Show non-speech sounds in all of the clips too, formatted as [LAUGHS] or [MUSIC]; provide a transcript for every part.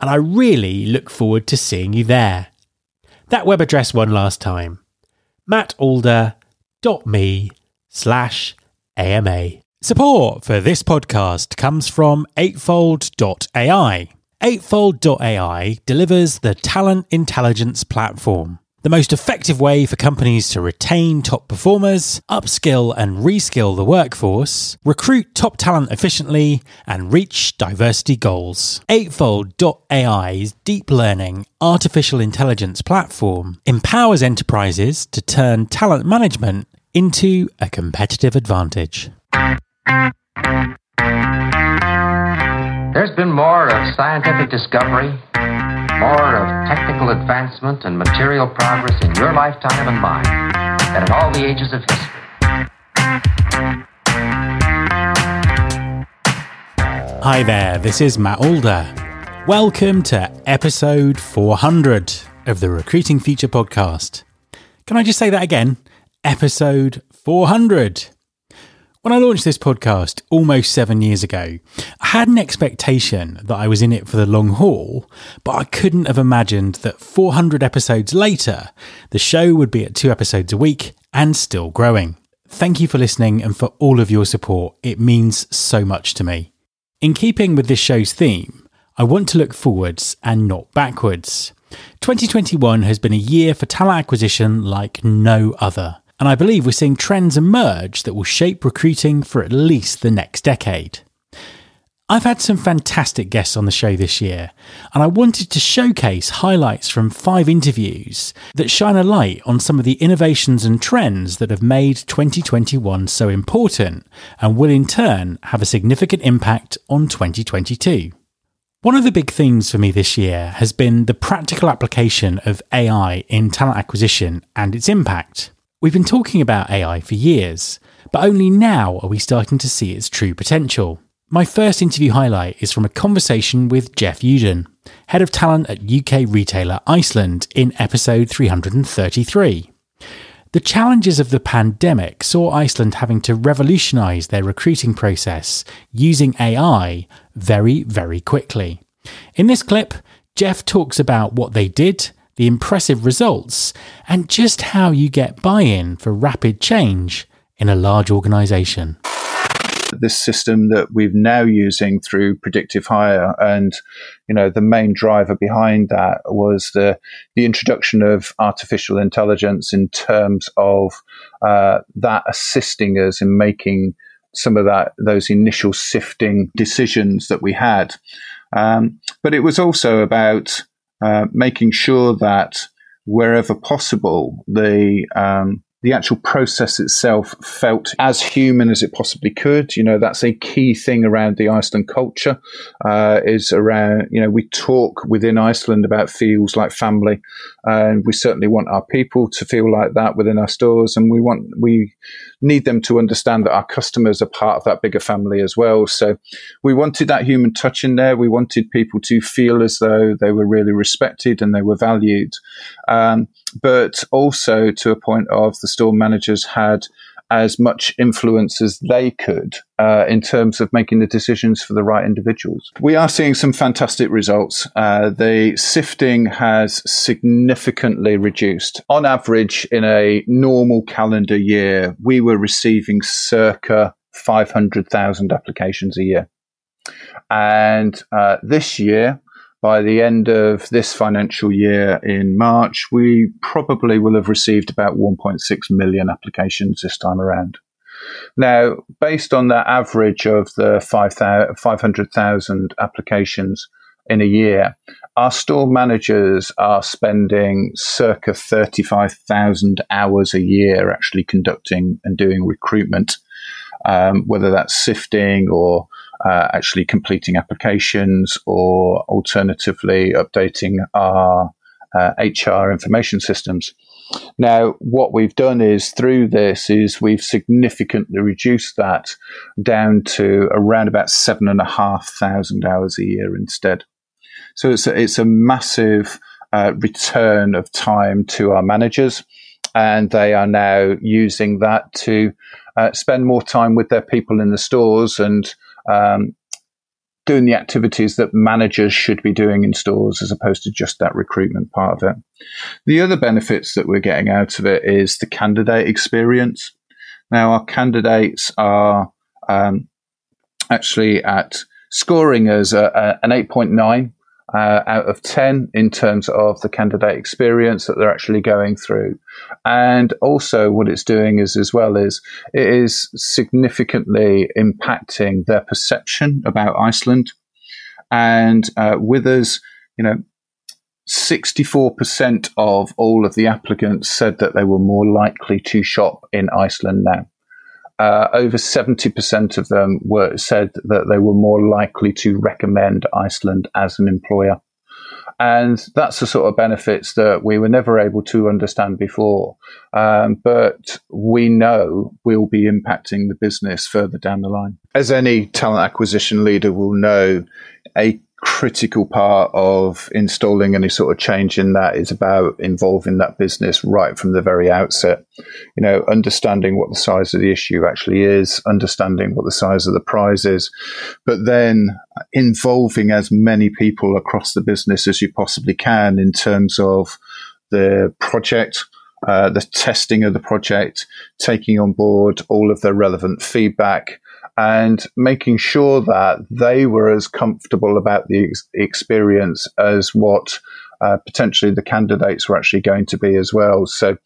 and I really look forward to seeing you there. That web address one last time mattalder.me slash AMA. Support for this podcast comes from Eightfold.ai. Eightfold.ai delivers the talent intelligence platform the most effective way for companies to retain top performers, upskill and reskill the workforce, recruit top talent efficiently, and reach diversity goals. Eightfold.ai's deep learning artificial intelligence platform empowers enterprises to turn talent management into a competitive advantage. There's been more of scientific discovery more of technical advancement and material progress in your lifetime and mine than in all the ages of history. Hi there, this is Matt Alder. Welcome to episode 400 of the Recruiting Future podcast. Can I just say that again? Episode 400. When I launched this podcast almost seven years ago, I had an expectation that I was in it for the long haul, but I couldn't have imagined that 400 episodes later, the show would be at two episodes a week and still growing. Thank you for listening and for all of your support. It means so much to me. In keeping with this show's theme, I want to look forwards and not backwards. 2021 has been a year for talent acquisition like no other and I believe we're seeing trends emerge that will shape recruiting for at least the next decade. I've had some fantastic guests on the show this year, and I wanted to showcase highlights from five interviews that shine a light on some of the innovations and trends that have made 2021 so important and will in turn have a significant impact on 2022. One of the big themes for me this year has been the practical application of AI in talent acquisition and its impact. We've been talking about AI for years, but only now are we starting to see its true potential. My first interview highlight is from a conversation with Jeff Uden, head of talent at UK retailer Iceland, in episode 333. The challenges of the pandemic saw Iceland having to revolutionise their recruiting process using AI very, very quickly. In this clip, Jeff talks about what they did the impressive results, and just how you get buy in for rapid change in a large organization. This system that we're now using through PredictiveHire, and you know the main driver behind that was the the introduction of artificial intelligence in terms of uh, that assisting us in making some of that those initial sifting decisions that we had. Um, but it was also about uh, making sure that wherever possible, the um, the actual process itself felt as human as it possibly could. You know, that's a key thing around the Iceland culture. Uh, is around you know we talk within Iceland about feels like family, and we certainly want our people to feel like that within our stores, and we want we need them to understand that our customers are part of that bigger family as well. So we wanted that human touch in there. We wanted people to feel as though they were really respected and they were valued. Um, but also to a point of the store managers had as much influence as they could uh, in terms of making the decisions for the right individuals. We are seeing some fantastic results. Uh, the sifting has significantly reduced. On average, in a normal calendar year, we were receiving circa 500,000 applications a year. And uh, this year, by the end of this financial year in March, we probably will have received about 1.6 million applications this time around. Now, based on that average of the 500,000 applications in a year, our store managers are spending circa 35,000 hours a year actually conducting and doing recruitment, um, whether that's sifting or uh, actually completing applications or alternatively updating our uh, HR information systems. Now, what we've done is through this is we've significantly reduced that down to around about seven and a half thousand hours a year instead. So it's a, it's a massive uh, return of time to our managers, and they are now using that to uh, spend more time with their people in the stores and um, doing the activities that managers should be doing in stores as opposed to just that recruitment part of it. The other benefits that we're getting out of it is the candidate experience. Now, our candidates are um, actually at scoring as a, a, an 8.9 uh, out of 10 in terms of the candidate experience that they're actually going through. And also, what it's doing is, as well, is it is significantly impacting their perception about Iceland. And uh, with us, you know, 64% of all of the applicants said that they were more likely to shop in Iceland now uh, over 70% of them were said that they were more likely to recommend Iceland as an employer. And that's the sort of benefits that we were never able to understand before. Um, but we know we'll be impacting the business further down the line. As any talent acquisition leader will know, a critical part of installing any sort of change in that is about involving that business right from the very outset. You know, understanding what the size of the issue actually is, understanding what the size of the prize is, but then involving as many people across the business as you possibly can in terms of the project. Uh, the testing of the project, taking on board all of the relevant feedback, and making sure that they were as comfortable about the ex- experience as what uh, potentially the candidates were actually going to be as well. So,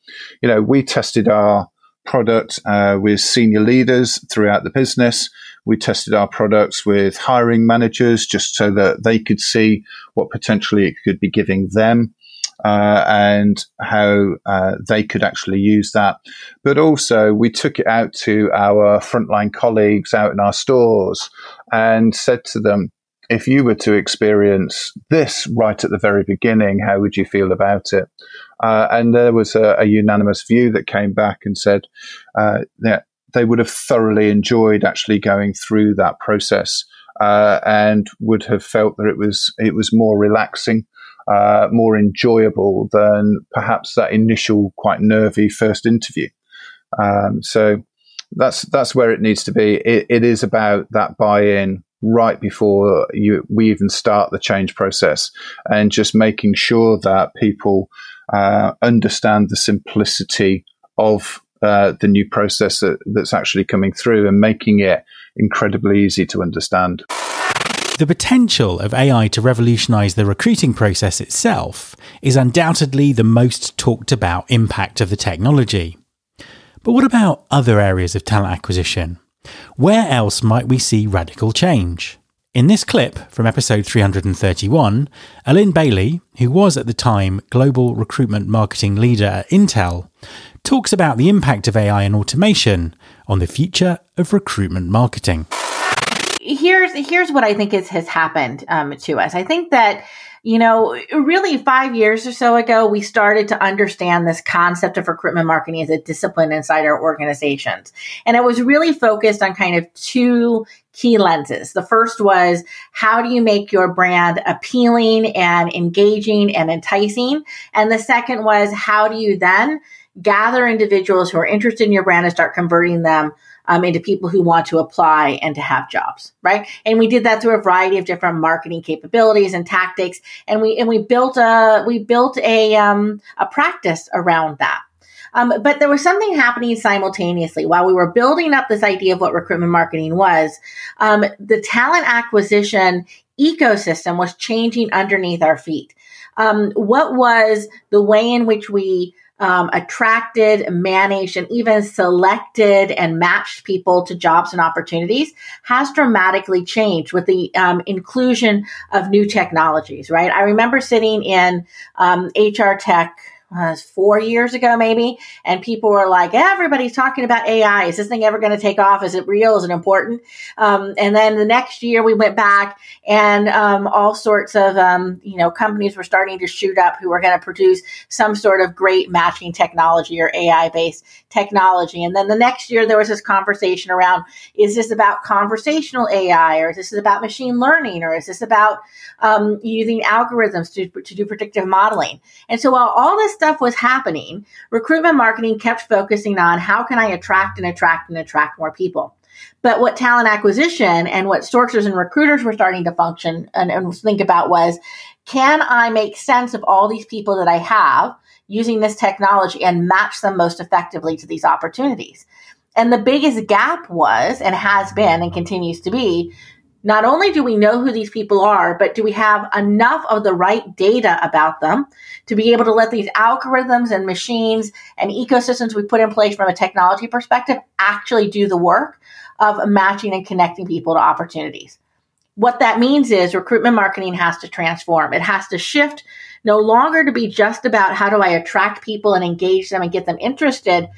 you know, we tested our product uh, with senior leaders throughout the business. We tested our products with hiring managers just so that they could see what potentially it could be giving them uh, and how uh, they could actually use that. But also, we took it out to our frontline colleagues out in our stores and said to them, if you were to experience this right at the very beginning, how would you feel about it? Uh, and there was a, a, unanimous view that came back and said uh, that they would have thoroughly enjoyed actually going through that process uh, and would have felt that it was it was more relaxing uh, more enjoyable than perhaps that initial quite nervy first interview. Um, so that's that's where it needs to be. It, it is about that buy-in right before you, we even start the change process, and just making sure that people uh, understand the simplicity of uh, the new process that, that's actually coming through, and making it incredibly easy to understand. The potential of AI to revolutionize the recruiting process itself is undoubtedly the most talked about impact of the technology. But what about other areas of talent acquisition? Where else might we see radical change? In this clip from episode 331, Allyn Bailey, who was at the time global recruitment marketing leader at Intel, talks about the impact of AI and automation on the future of recruitment marketing here's here's what I think is, has happened um, to us. I think that you know, really five years or so ago, we started to understand this concept of recruitment marketing as a discipline inside our organizations. And it was really focused on kind of two key lenses. The first was how do you make your brand appealing and engaging and enticing? And the second was how do you then gather individuals who are interested in your brand and start converting them um, into people who want to apply and to have jobs, right? And we did that through a variety of different marketing capabilities and tactics, and we and we built a we built a um, a practice around that. Um, but there was something happening simultaneously while we were building up this idea of what recruitment marketing was. Um, the talent acquisition ecosystem was changing underneath our feet. Um, what was the way in which we um, attracted, managed, and even selected and matched people to jobs and opportunities has dramatically changed with the um, inclusion of new technologies, right? I remember sitting in um, HR tech uh, four years ago, maybe, and people were like, "Everybody's talking about AI. Is this thing ever going to take off? Is it real? Is it important?" Um, and then the next year, we went back, and um, all sorts of um, you know companies were starting to shoot up who were going to produce some sort of great matching technology or AI based technology. And then the next year, there was this conversation around: Is this about conversational AI, or is this about machine learning, or is this about um, using algorithms to to do predictive modeling? And so while all this stuff was happening, recruitment marketing kept focusing on how can I attract and attract and attract more people. But what talent acquisition and what sourcers and recruiters were starting to function and, and think about was, can I make sense of all these people that I have using this technology and match them most effectively to these opportunities? And the biggest gap was and has been and continues to be not only do we know who these people are, but do we have enough of the right data about them to be able to let these algorithms and machines and ecosystems we put in place from a technology perspective actually do the work of matching and connecting people to opportunities? What that means is recruitment marketing has to transform. It has to shift no longer to be just about how do I attract people and engage them and get them interested,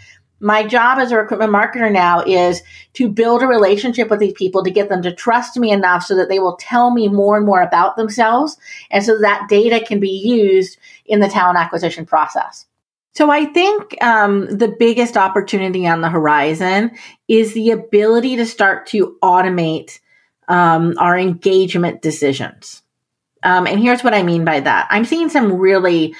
my job as a recruitment marketer now is to build a relationship with these people to get them to trust me enough so that they will tell me more and more about themselves and so that data can be used in the talent acquisition process. So I think um, the biggest opportunity on the horizon is the ability to start to automate um, our engagement decisions. Um, and here's what I mean by that. I'm seeing some really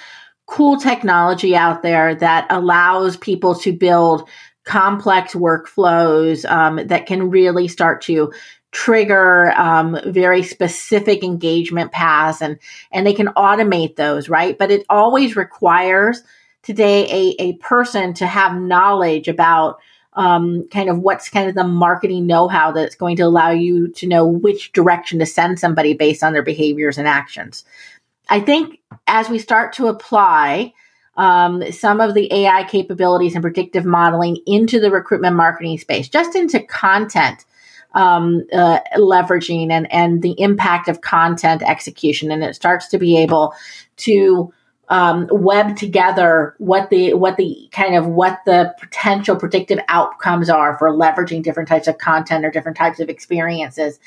cool technology out there that allows people to build complex workflows um, that can really start to trigger um, very specific engagement paths and and they can automate those right but it always requires today a, a person to have knowledge about um, kind of what's kind of the marketing know-how that's going to allow you to know which direction to send somebody based on their behaviors and actions. I think as we start to apply um, some of the AI capabilities and predictive modeling into the recruitment marketing space, just into content um, uh, leveraging and, and the impact of content execution, and it starts to be able to um, web together what the what the kind of what the potential predictive outcomes are for leveraging different types of content or different types of experiences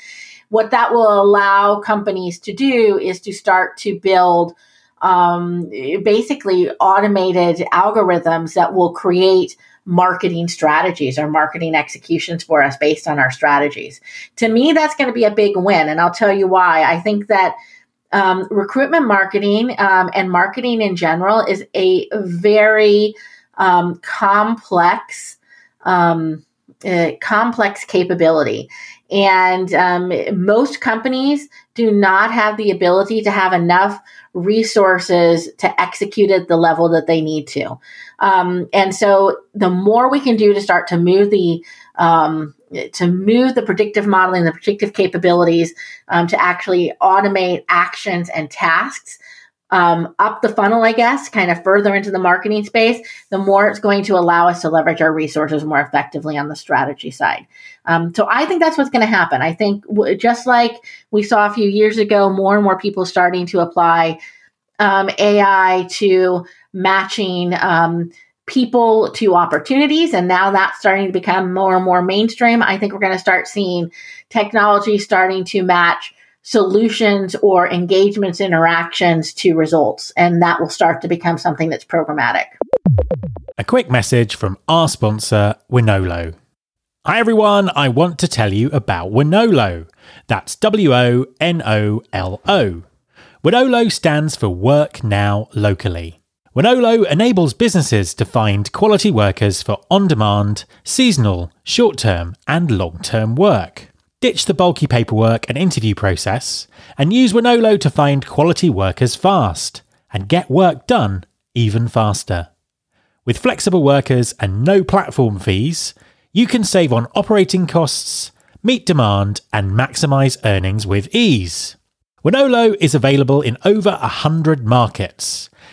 what that will allow companies to do is to start to build um, basically automated algorithms that will create marketing strategies or marketing executions for us based on our strategies. To me, that's going to be a big win. And I'll tell you why. I think that um, recruitment marketing um, and marketing in general is a very um, complex. Uh, complex capability. And um, most companies do not have the ability to have enough resources to execute at the level that they need to. Um, and so the more we can do to start to move the um, to move the predictive modeling, the predictive capabilities um, to actually automate actions and tasks, um, up the funnel, I guess, kind of further into the marketing space, the more it's going to allow us to leverage our resources more effectively on the strategy side. Um, so I think that's what's going to happen. I think w- just like we saw a few years ago, more and more people starting to apply um, AI to matching um, people to opportunities. And now that's starting to become more and more mainstream. I think we're going to start seeing technology starting to match solutions or engagements, interactions to results. And that will start to become something that's programmatic. A quick message from our sponsor, Wonolo. Hi everyone, I want to tell you about Wonolo. That's W O N O L O. Wonolo stands for Work Now Locally. Wonolo enables businesses to find quality workers for on demand, seasonal, short term, and long term work. Ditch the bulky paperwork and interview process and use Wonolo to find quality workers fast and get work done even faster. With flexible workers and no platform fees, you can save on operating costs, meet demand, and maximize earnings with ease. Wonolo is available in over 100 markets,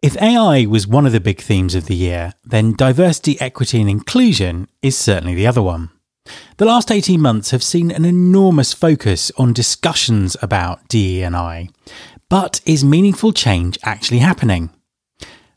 If AI was one of the big themes of the year, then diversity, equity, and inclusion is certainly the other one. The last 18 months have seen an enormous focus on discussions about DE&I, but is meaningful change actually happening?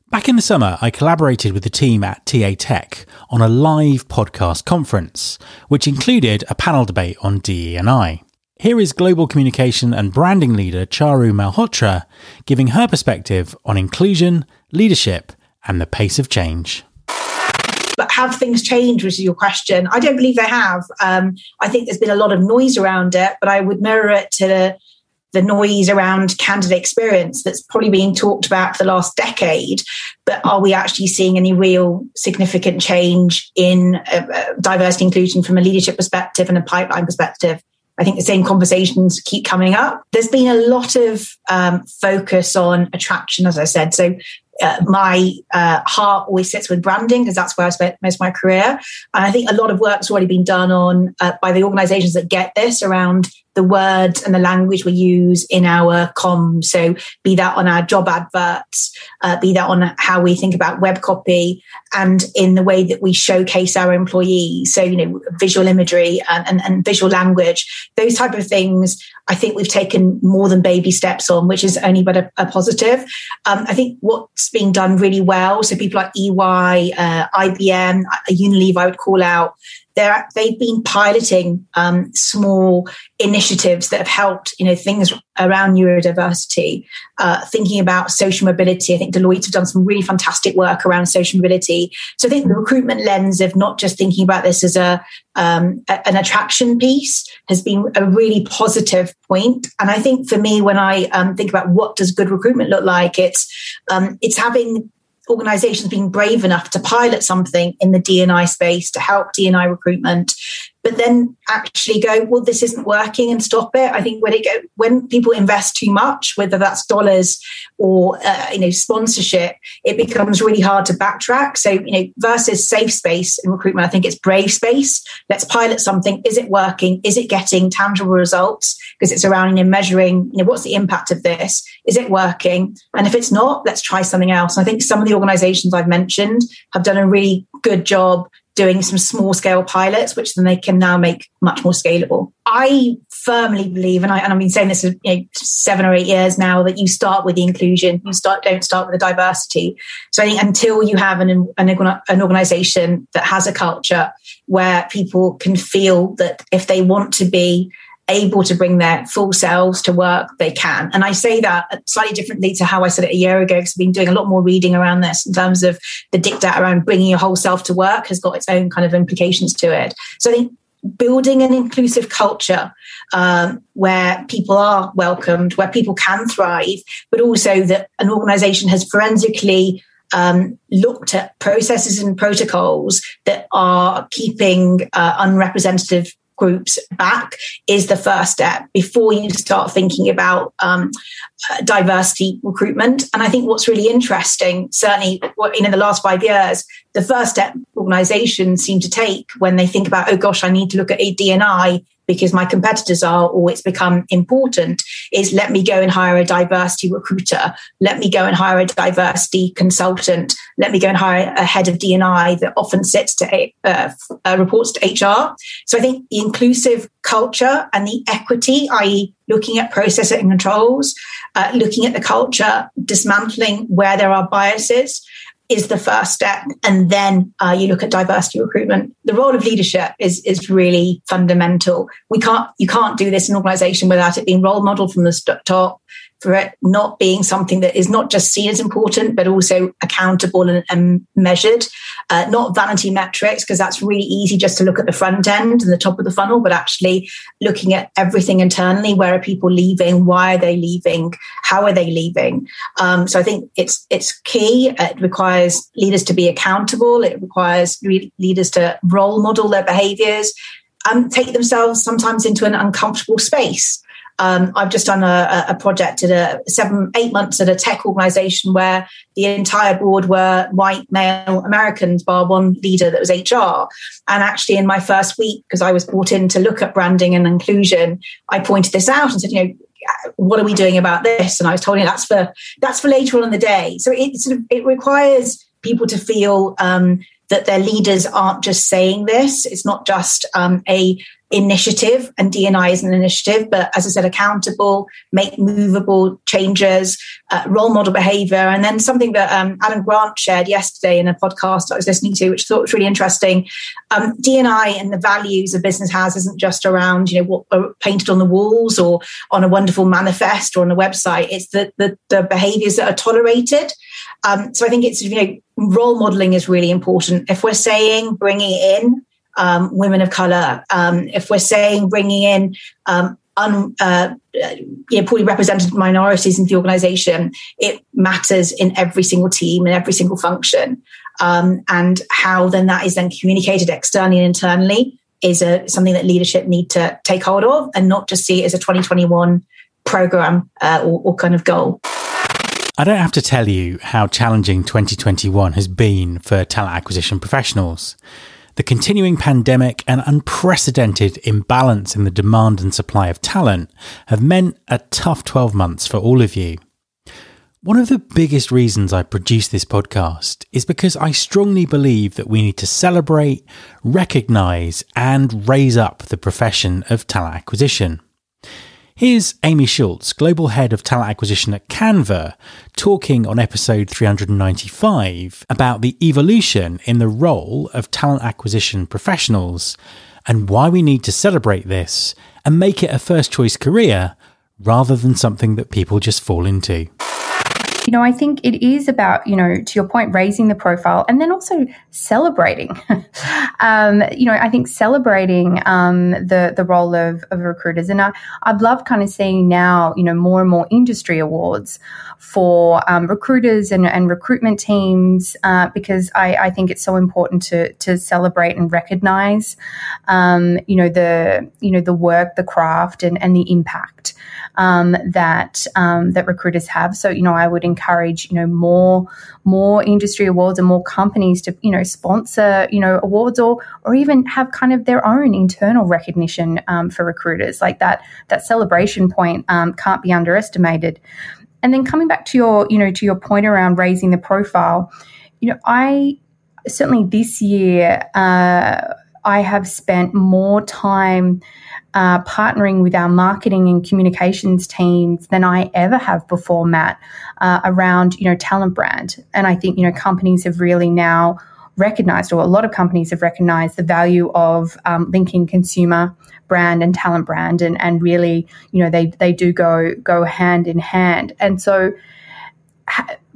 Back in the summer, I collaborated with the team at TA Tech on a live podcast conference, which included a panel debate on DE&I. Here is global communication and branding leader Charu Malhotra giving her perspective on inclusion, leadership, and the pace of change. But have things changed, which is your question? I don't believe they have. Um, I think there's been a lot of noise around it, but I would mirror it to the, noise around candidate experience that's probably being talked about for the last decade. But are we actually seeing any real significant change in uh, uh diversity inclusion from a leadership perspective and a pipeline perspective? I think the same conversations keep coming up. There's been a lot of um, focus on attraction, as I said. So uh, my uh, heart always sits with branding because that's where I spent most of my career. And I think a lot of work's already been done on uh, by the organizations that get this around the words and the language we use in our comms. So, be that on our job adverts, uh, be that on how we think about web copy, and in the way that we showcase our employees. So, you know, visual imagery and, and, and visual language, those type of things. I think we've taken more than baby steps on, which is only but a, a positive. Um, I think what's being done really well. So, people like EY, uh, IBM, Unilever, I would call out they're they've been piloting um, small initiatives that have helped you know things around neurodiversity uh, thinking about social mobility. I think deloitte have done some really fantastic work around social mobility. So i think the recruitment lens of not just thinking about this as a, um, a an attraction piece has been a really positive point. And i think for me when i um, think about what does good recruitment look like it's um, it's having organizations being brave enough to pilot something in the D&I space to help D&I recruitment but then actually go, well, this isn't working and stop it. I think when it go, when people invest too much, whether that's dollars or uh, you know sponsorship, it becomes really hard to backtrack. So you know, versus safe space in recruitment, I think it's brave space. Let's pilot something. Is it working? Is it getting tangible results? Because it's around you know, measuring, you know, what's the impact of this? Is it working? And if it's not, let's try something else. And I think some of the organisations I've mentioned have done a really good job doing some small scale pilots, which then they can now make much more scalable. I firmly believe, and, I, and I've been saying this for you know, seven or eight years now, that you start with the inclusion, you start don't start with the diversity. So I think until you have an, an, an organization that has a culture where people can feel that if they want to be able to bring their full selves to work, they can. And I say that slightly differently to how I said it a year ago, because I've been doing a lot more reading around this in terms of the dictate around bringing your whole self to work has got its own kind of implications to it. So I think building an inclusive culture um, where people are welcomed, where people can thrive, but also that an organization has forensically um, looked at processes and protocols that are keeping uh, unrepresentative groups back is the first step before you start thinking about um, diversity recruitment. And I think what's really interesting, certainly in the last five years, the first step organizations seem to take when they think about, oh gosh, I need to look at a DNI because my competitors are or it's become important is let me go and hire a diversity recruiter. Let me go and hire a diversity consultant. Let me go and hire a head of dni that often sits to uh, uh, reports to hr so i think the inclusive culture and the equity i.e looking at process and controls uh, looking at the culture dismantling where there are biases is the first step. And then uh, you look at diversity recruitment. The role of leadership is, is really fundamental. We can't, you can't do this in an organization without it being role model from the top for it not being something that is not just seen as important, but also accountable and, and measured. Uh, not vanity metrics, because that's really easy just to look at the front end and the top of the funnel, but actually looking at everything internally. Where are people leaving? Why are they leaving? How are they leaving? Um, so I think it's it's key. It requires leaders to be accountable. It requires re- leaders to role model their behaviors and take themselves sometimes into an uncomfortable space. Um, I've just done a, a, project at a seven, eight months at a tech organization where the entire board were white male Americans, bar one leader that was HR. And actually, in my first week, because I was brought in to look at branding and inclusion, I pointed this out and said, you know, what are we doing about this? And I was told, you that's for that's for later on in the day. So it sort of it requires people to feel um, that their leaders aren't just saying this. It's not just um, a initiative and DNI is an initiative, but as I said, accountable, make movable changes, uh, role model behavior. And then something that um, Alan Grant shared yesterday in a podcast I was listening to, which I thought was really interesting. Um, DNI and the values a business has isn't just around, you know, what are painted on the walls or on a wonderful manifest or on a website. It's the, the, the behaviors that are tolerated. Um, so I think it's, you know, role modeling is really important. If we're saying bringing in um, women of color, um, if we're saying bringing in um, un, uh, you know, poorly represented minorities into the organization, it matters in every single team and every single function. Um, and how then that is then communicated externally and internally is a, something that leadership need to take hold of and not just see it as a 2021 program uh, or, or kind of goal. I don't have to tell you how challenging 2021 has been for talent acquisition professionals. The continuing pandemic and unprecedented imbalance in the demand and supply of talent have meant a tough 12 months for all of you. One of the biggest reasons I produce this podcast is because I strongly believe that we need to celebrate, recognise, and raise up the profession of talent acquisition. Here's Amy Schultz, Global Head of Talent Acquisition at Canva, talking on episode 395 about the evolution in the role of talent acquisition professionals and why we need to celebrate this and make it a first choice career rather than something that people just fall into. You know, I think it is about, you know, to your point, raising the profile and then also celebrating. [LAUGHS] um, you know, I think celebrating um, the the role of, of recruiters. And I, I've loved kind of seeing now, you know, more and more industry awards for um, recruiters and, and recruitment teams uh, because I, I, think it's so important to to celebrate and recognize, um, you know, the you know the work, the craft, and, and the impact um, that um, that recruiters have. So you know, I would encourage you know more more industry awards and more companies to you know sponsor you know awards or or even have kind of their own internal recognition um, for recruiters. Like that that celebration point um, can't be underestimated. And then coming back to your you know to your point around raising the profile, you know I certainly this year. Uh, I have spent more time uh, partnering with our marketing and communications teams than I ever have before, Matt, uh, around you know talent brand. And I think you know companies have really now recognized, or a lot of companies have recognized, the value of um, linking consumer brand and talent brand, and and really you know they they do go go hand in hand. And so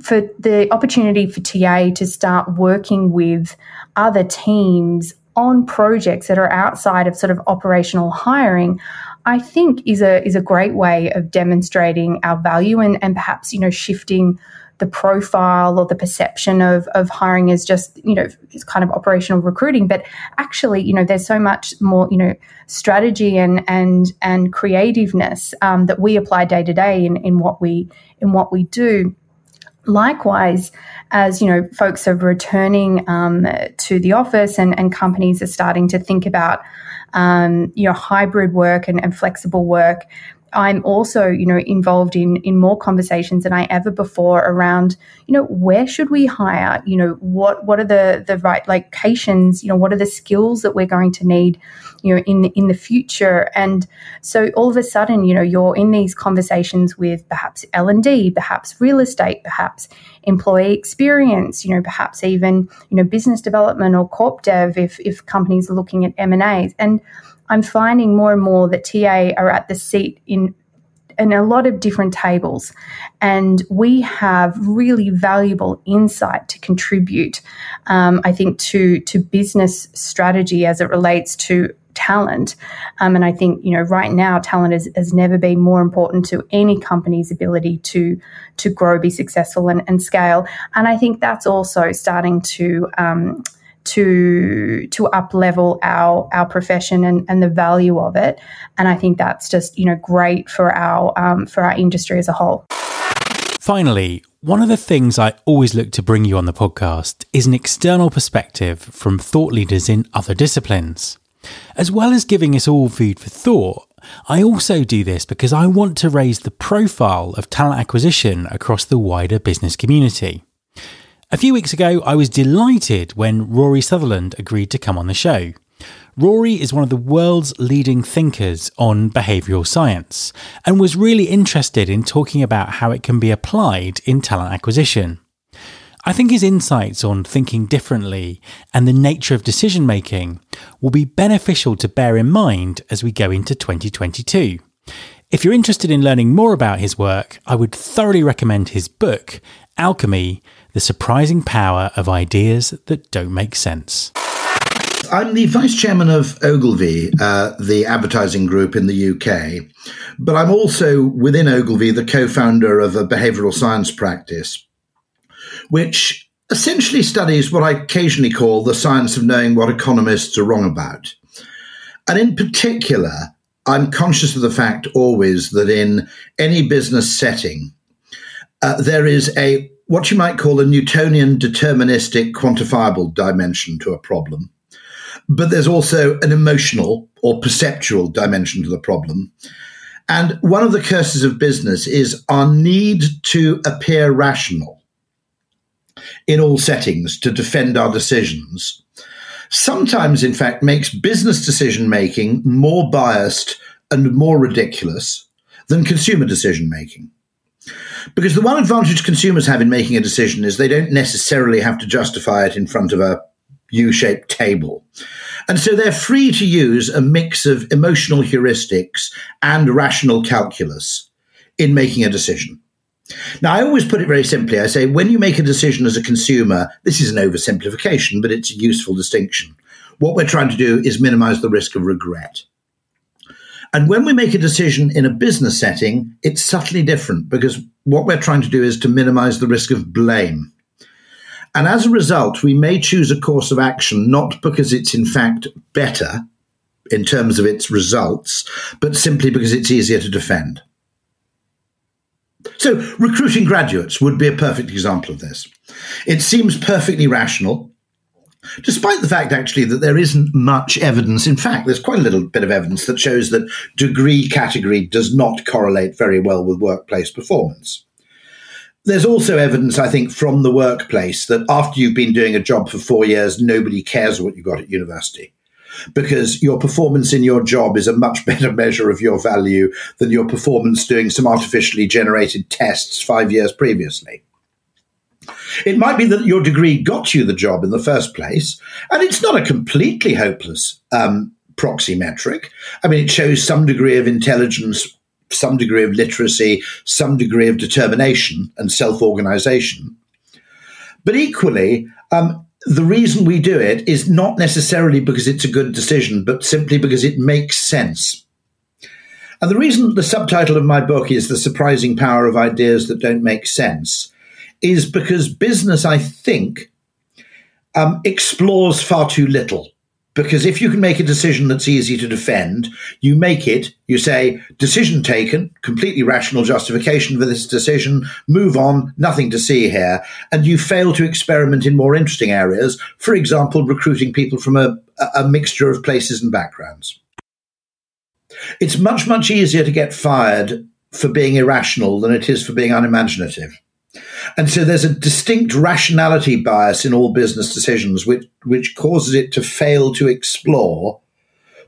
for the opportunity for TA to start working with other teams on projects that are outside of sort of operational hiring, I think is a is a great way of demonstrating our value and, and perhaps, you know, shifting the profile or the perception of, of hiring as just, you know, it's kind of operational recruiting. But actually, you know, there's so much more, you know, strategy and and and creativeness um, that we apply day to day in, in what we in what we do. Likewise, as you know, folks are returning um, to the office and, and companies are starting to think about um, you know hybrid work and, and flexible work. I'm also, you know, involved in in more conversations than I ever before around, you know, where should we hire? You know, what what are the the right locations? You know, what are the skills that we're going to need? you know in in the future and so all of a sudden you know you're in these conversations with perhaps L&D perhaps real estate perhaps employee experience you know perhaps even you know business development or corp dev if if companies are looking at M&As and I'm finding more and more that TA are at the seat in in a lot of different tables. And we have really valuable insight to contribute, um, I think, to, to business strategy as it relates to talent. Um, and I think, you know, right now, talent is, has never been more important to any company's ability to, to grow, be successful, and, and scale. And I think that's also starting to, um, to to up level our our profession and, and the value of it. And I think that's just you know great for our um, for our industry as a whole. Finally, one of the things I always look to bring you on the podcast is an external perspective from thought leaders in other disciplines. As well as giving us all food for thought, I also do this because I want to raise the profile of talent acquisition across the wider business community. A few weeks ago, I was delighted when Rory Sutherland agreed to come on the show. Rory is one of the world's leading thinkers on behavioural science and was really interested in talking about how it can be applied in talent acquisition. I think his insights on thinking differently and the nature of decision making will be beneficial to bear in mind as we go into 2022. If you're interested in learning more about his work, I would thoroughly recommend his book, Alchemy The Surprising Power of Ideas That Don't Make Sense. I'm the vice chairman of Ogilvy, uh, the advertising group in the UK, but I'm also within Ogilvy the co founder of a behavioral science practice, which essentially studies what I occasionally call the science of knowing what economists are wrong about. And in particular, I'm conscious of the fact always that in any business setting, uh, there is a what you might call a Newtonian deterministic quantifiable dimension to a problem. But there's also an emotional or perceptual dimension to the problem. And one of the curses of business is our need to appear rational in all settings to defend our decisions. Sometimes, in fact, makes business decision making more biased and more ridiculous than consumer decision making. Because the one advantage consumers have in making a decision is they don't necessarily have to justify it in front of a U shaped table. And so they're free to use a mix of emotional heuristics and rational calculus in making a decision. Now, I always put it very simply. I say, when you make a decision as a consumer, this is an oversimplification, but it's a useful distinction. What we're trying to do is minimize the risk of regret. And when we make a decision in a business setting, it's subtly different because what we're trying to do is to minimize the risk of blame. And as a result, we may choose a course of action not because it's in fact better in terms of its results, but simply because it's easier to defend. So, recruiting graduates would be a perfect example of this. It seems perfectly rational despite the fact actually that there isn't much evidence. In fact, there's quite a little bit of evidence that shows that degree category does not correlate very well with workplace performance. There's also evidence, I think, from the workplace that after you've been doing a job for four years, nobody cares what you got at university. Because your performance in your job is a much [LAUGHS] better measure of your value than your performance doing some artificially generated tests five years previously. It might be that your degree got you the job in the first place, and it's not a completely hopeless um, proxy metric. I mean, it shows some degree of intelligence, some degree of literacy, some degree of determination and self organization. But equally, um, the reason we do it is not necessarily because it's a good decision, but simply because it makes sense. And the reason the subtitle of my book is The Surprising Power of Ideas That Don't Make Sense is because business, I think, um, explores far too little. Because if you can make a decision that's easy to defend, you make it, you say, decision taken, completely rational justification for this decision, move on, nothing to see here. And you fail to experiment in more interesting areas, for example, recruiting people from a, a mixture of places and backgrounds. It's much, much easier to get fired for being irrational than it is for being unimaginative. And so there's a distinct rationality bias in all business decisions, which, which causes it to fail to explore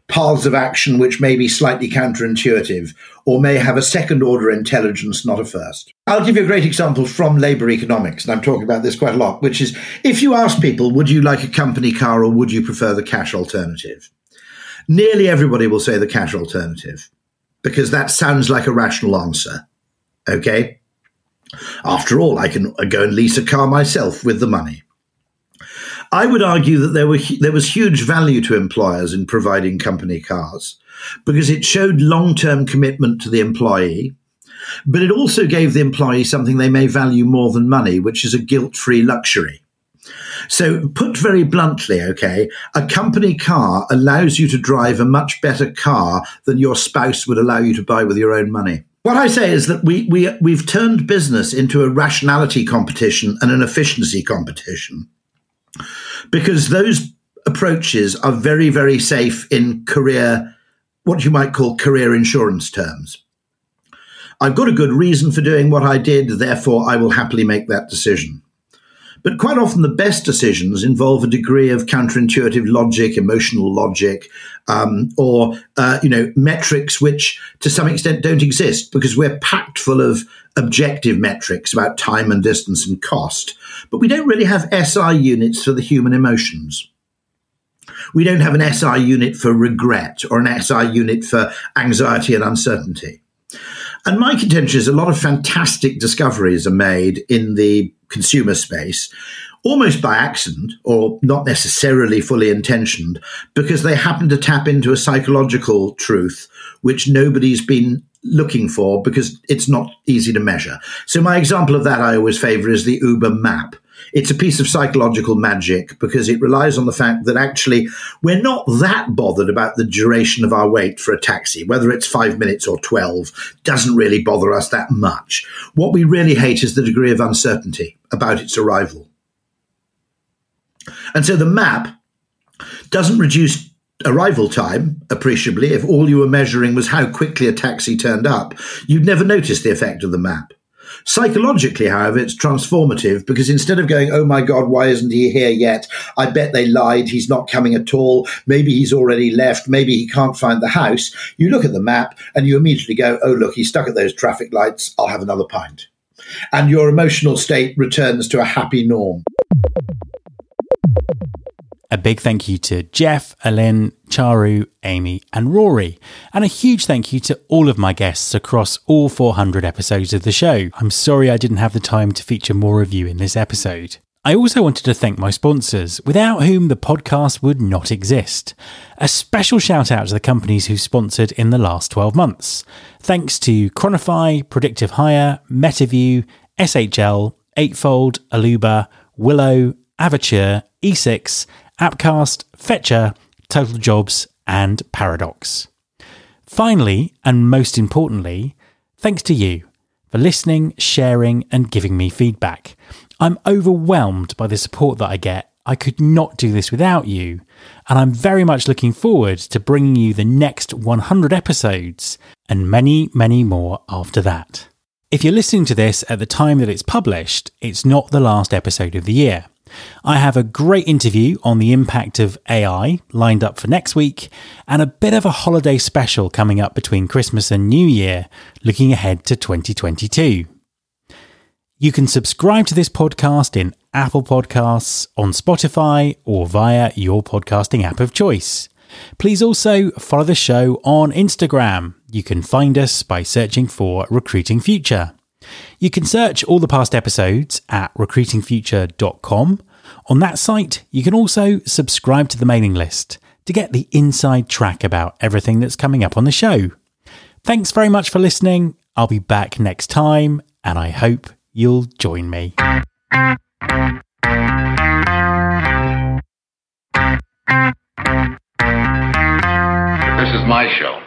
paths of action which may be slightly counterintuitive or may have a second order intelligence, not a first. I'll give you a great example from labor economics, and I'm talking about this quite a lot, which is if you ask people, would you like a company car or would you prefer the cash alternative? Nearly everybody will say the cash alternative because that sounds like a rational answer. Okay. After all, I can go and lease a car myself with the money. I would argue that there were there was huge value to employers in providing company cars because it showed long-term commitment to the employee, but it also gave the employee something they may value more than money, which is a guilt-free luxury. So, put very bluntly, okay, a company car allows you to drive a much better car than your spouse would allow you to buy with your own money. What I say is that we, we, we've turned business into a rationality competition and an efficiency competition because those approaches are very, very safe in career, what you might call career insurance terms. I've got a good reason for doing what I did, therefore I will happily make that decision. But quite often, the best decisions involve a degree of counterintuitive logic, emotional logic, um, or uh, you know metrics which, to some extent, don't exist because we're packed full of objective metrics about time and distance and cost, but we don't really have SI units for the human emotions. We don't have an SI unit for regret or an SI unit for anxiety and uncertainty. And my contention is a lot of fantastic discoveries are made in the consumer space almost by accident or not necessarily fully intentioned because they happen to tap into a psychological truth which nobody's been looking for because it's not easy to measure. So my example of that I always favor is the Uber map. It's a piece of psychological magic because it relies on the fact that actually we're not that bothered about the duration of our wait for a taxi, whether it's five minutes or 12, doesn't really bother us that much. What we really hate is the degree of uncertainty about its arrival. And so the map doesn't reduce arrival time appreciably. If all you were measuring was how quickly a taxi turned up, you'd never notice the effect of the map. Psychologically, however, it's transformative because instead of going, oh my God, why isn't he here yet? I bet they lied. He's not coming at all. Maybe he's already left. Maybe he can't find the house. You look at the map and you immediately go, oh, look, he's stuck at those traffic lights. I'll have another pint. And your emotional state returns to a happy norm. A big thank you to Jeff, Allyn, Charu, Amy, and Rory. And a huge thank you to all of my guests across all 400 episodes of the show. I'm sorry I didn't have the time to feature more of you in this episode. I also wanted to thank my sponsors, without whom the podcast would not exist. A special shout out to the companies who sponsored in the last 12 months. Thanks to Cronofy, Predictive Hire, MetaView, SHL, Eightfold, Aluba, Willow, Avature, E6, Appcast, Fetcher, Total Jobs, and Paradox. Finally, and most importantly, thanks to you for listening, sharing, and giving me feedback. I'm overwhelmed by the support that I get. I could not do this without you, and I'm very much looking forward to bringing you the next 100 episodes and many, many more after that. If you're listening to this at the time that it's published, it's not the last episode of the year. I have a great interview on the impact of AI lined up for next week, and a bit of a holiday special coming up between Christmas and New Year, looking ahead to 2022. You can subscribe to this podcast in Apple Podcasts, on Spotify, or via your podcasting app of choice. Please also follow the show on Instagram. You can find us by searching for Recruiting Future. You can search all the past episodes at recruitingfuture.com. On that site, you can also subscribe to the mailing list to get the inside track about everything that's coming up on the show. Thanks very much for listening. I'll be back next time, and I hope you'll join me. This is my show.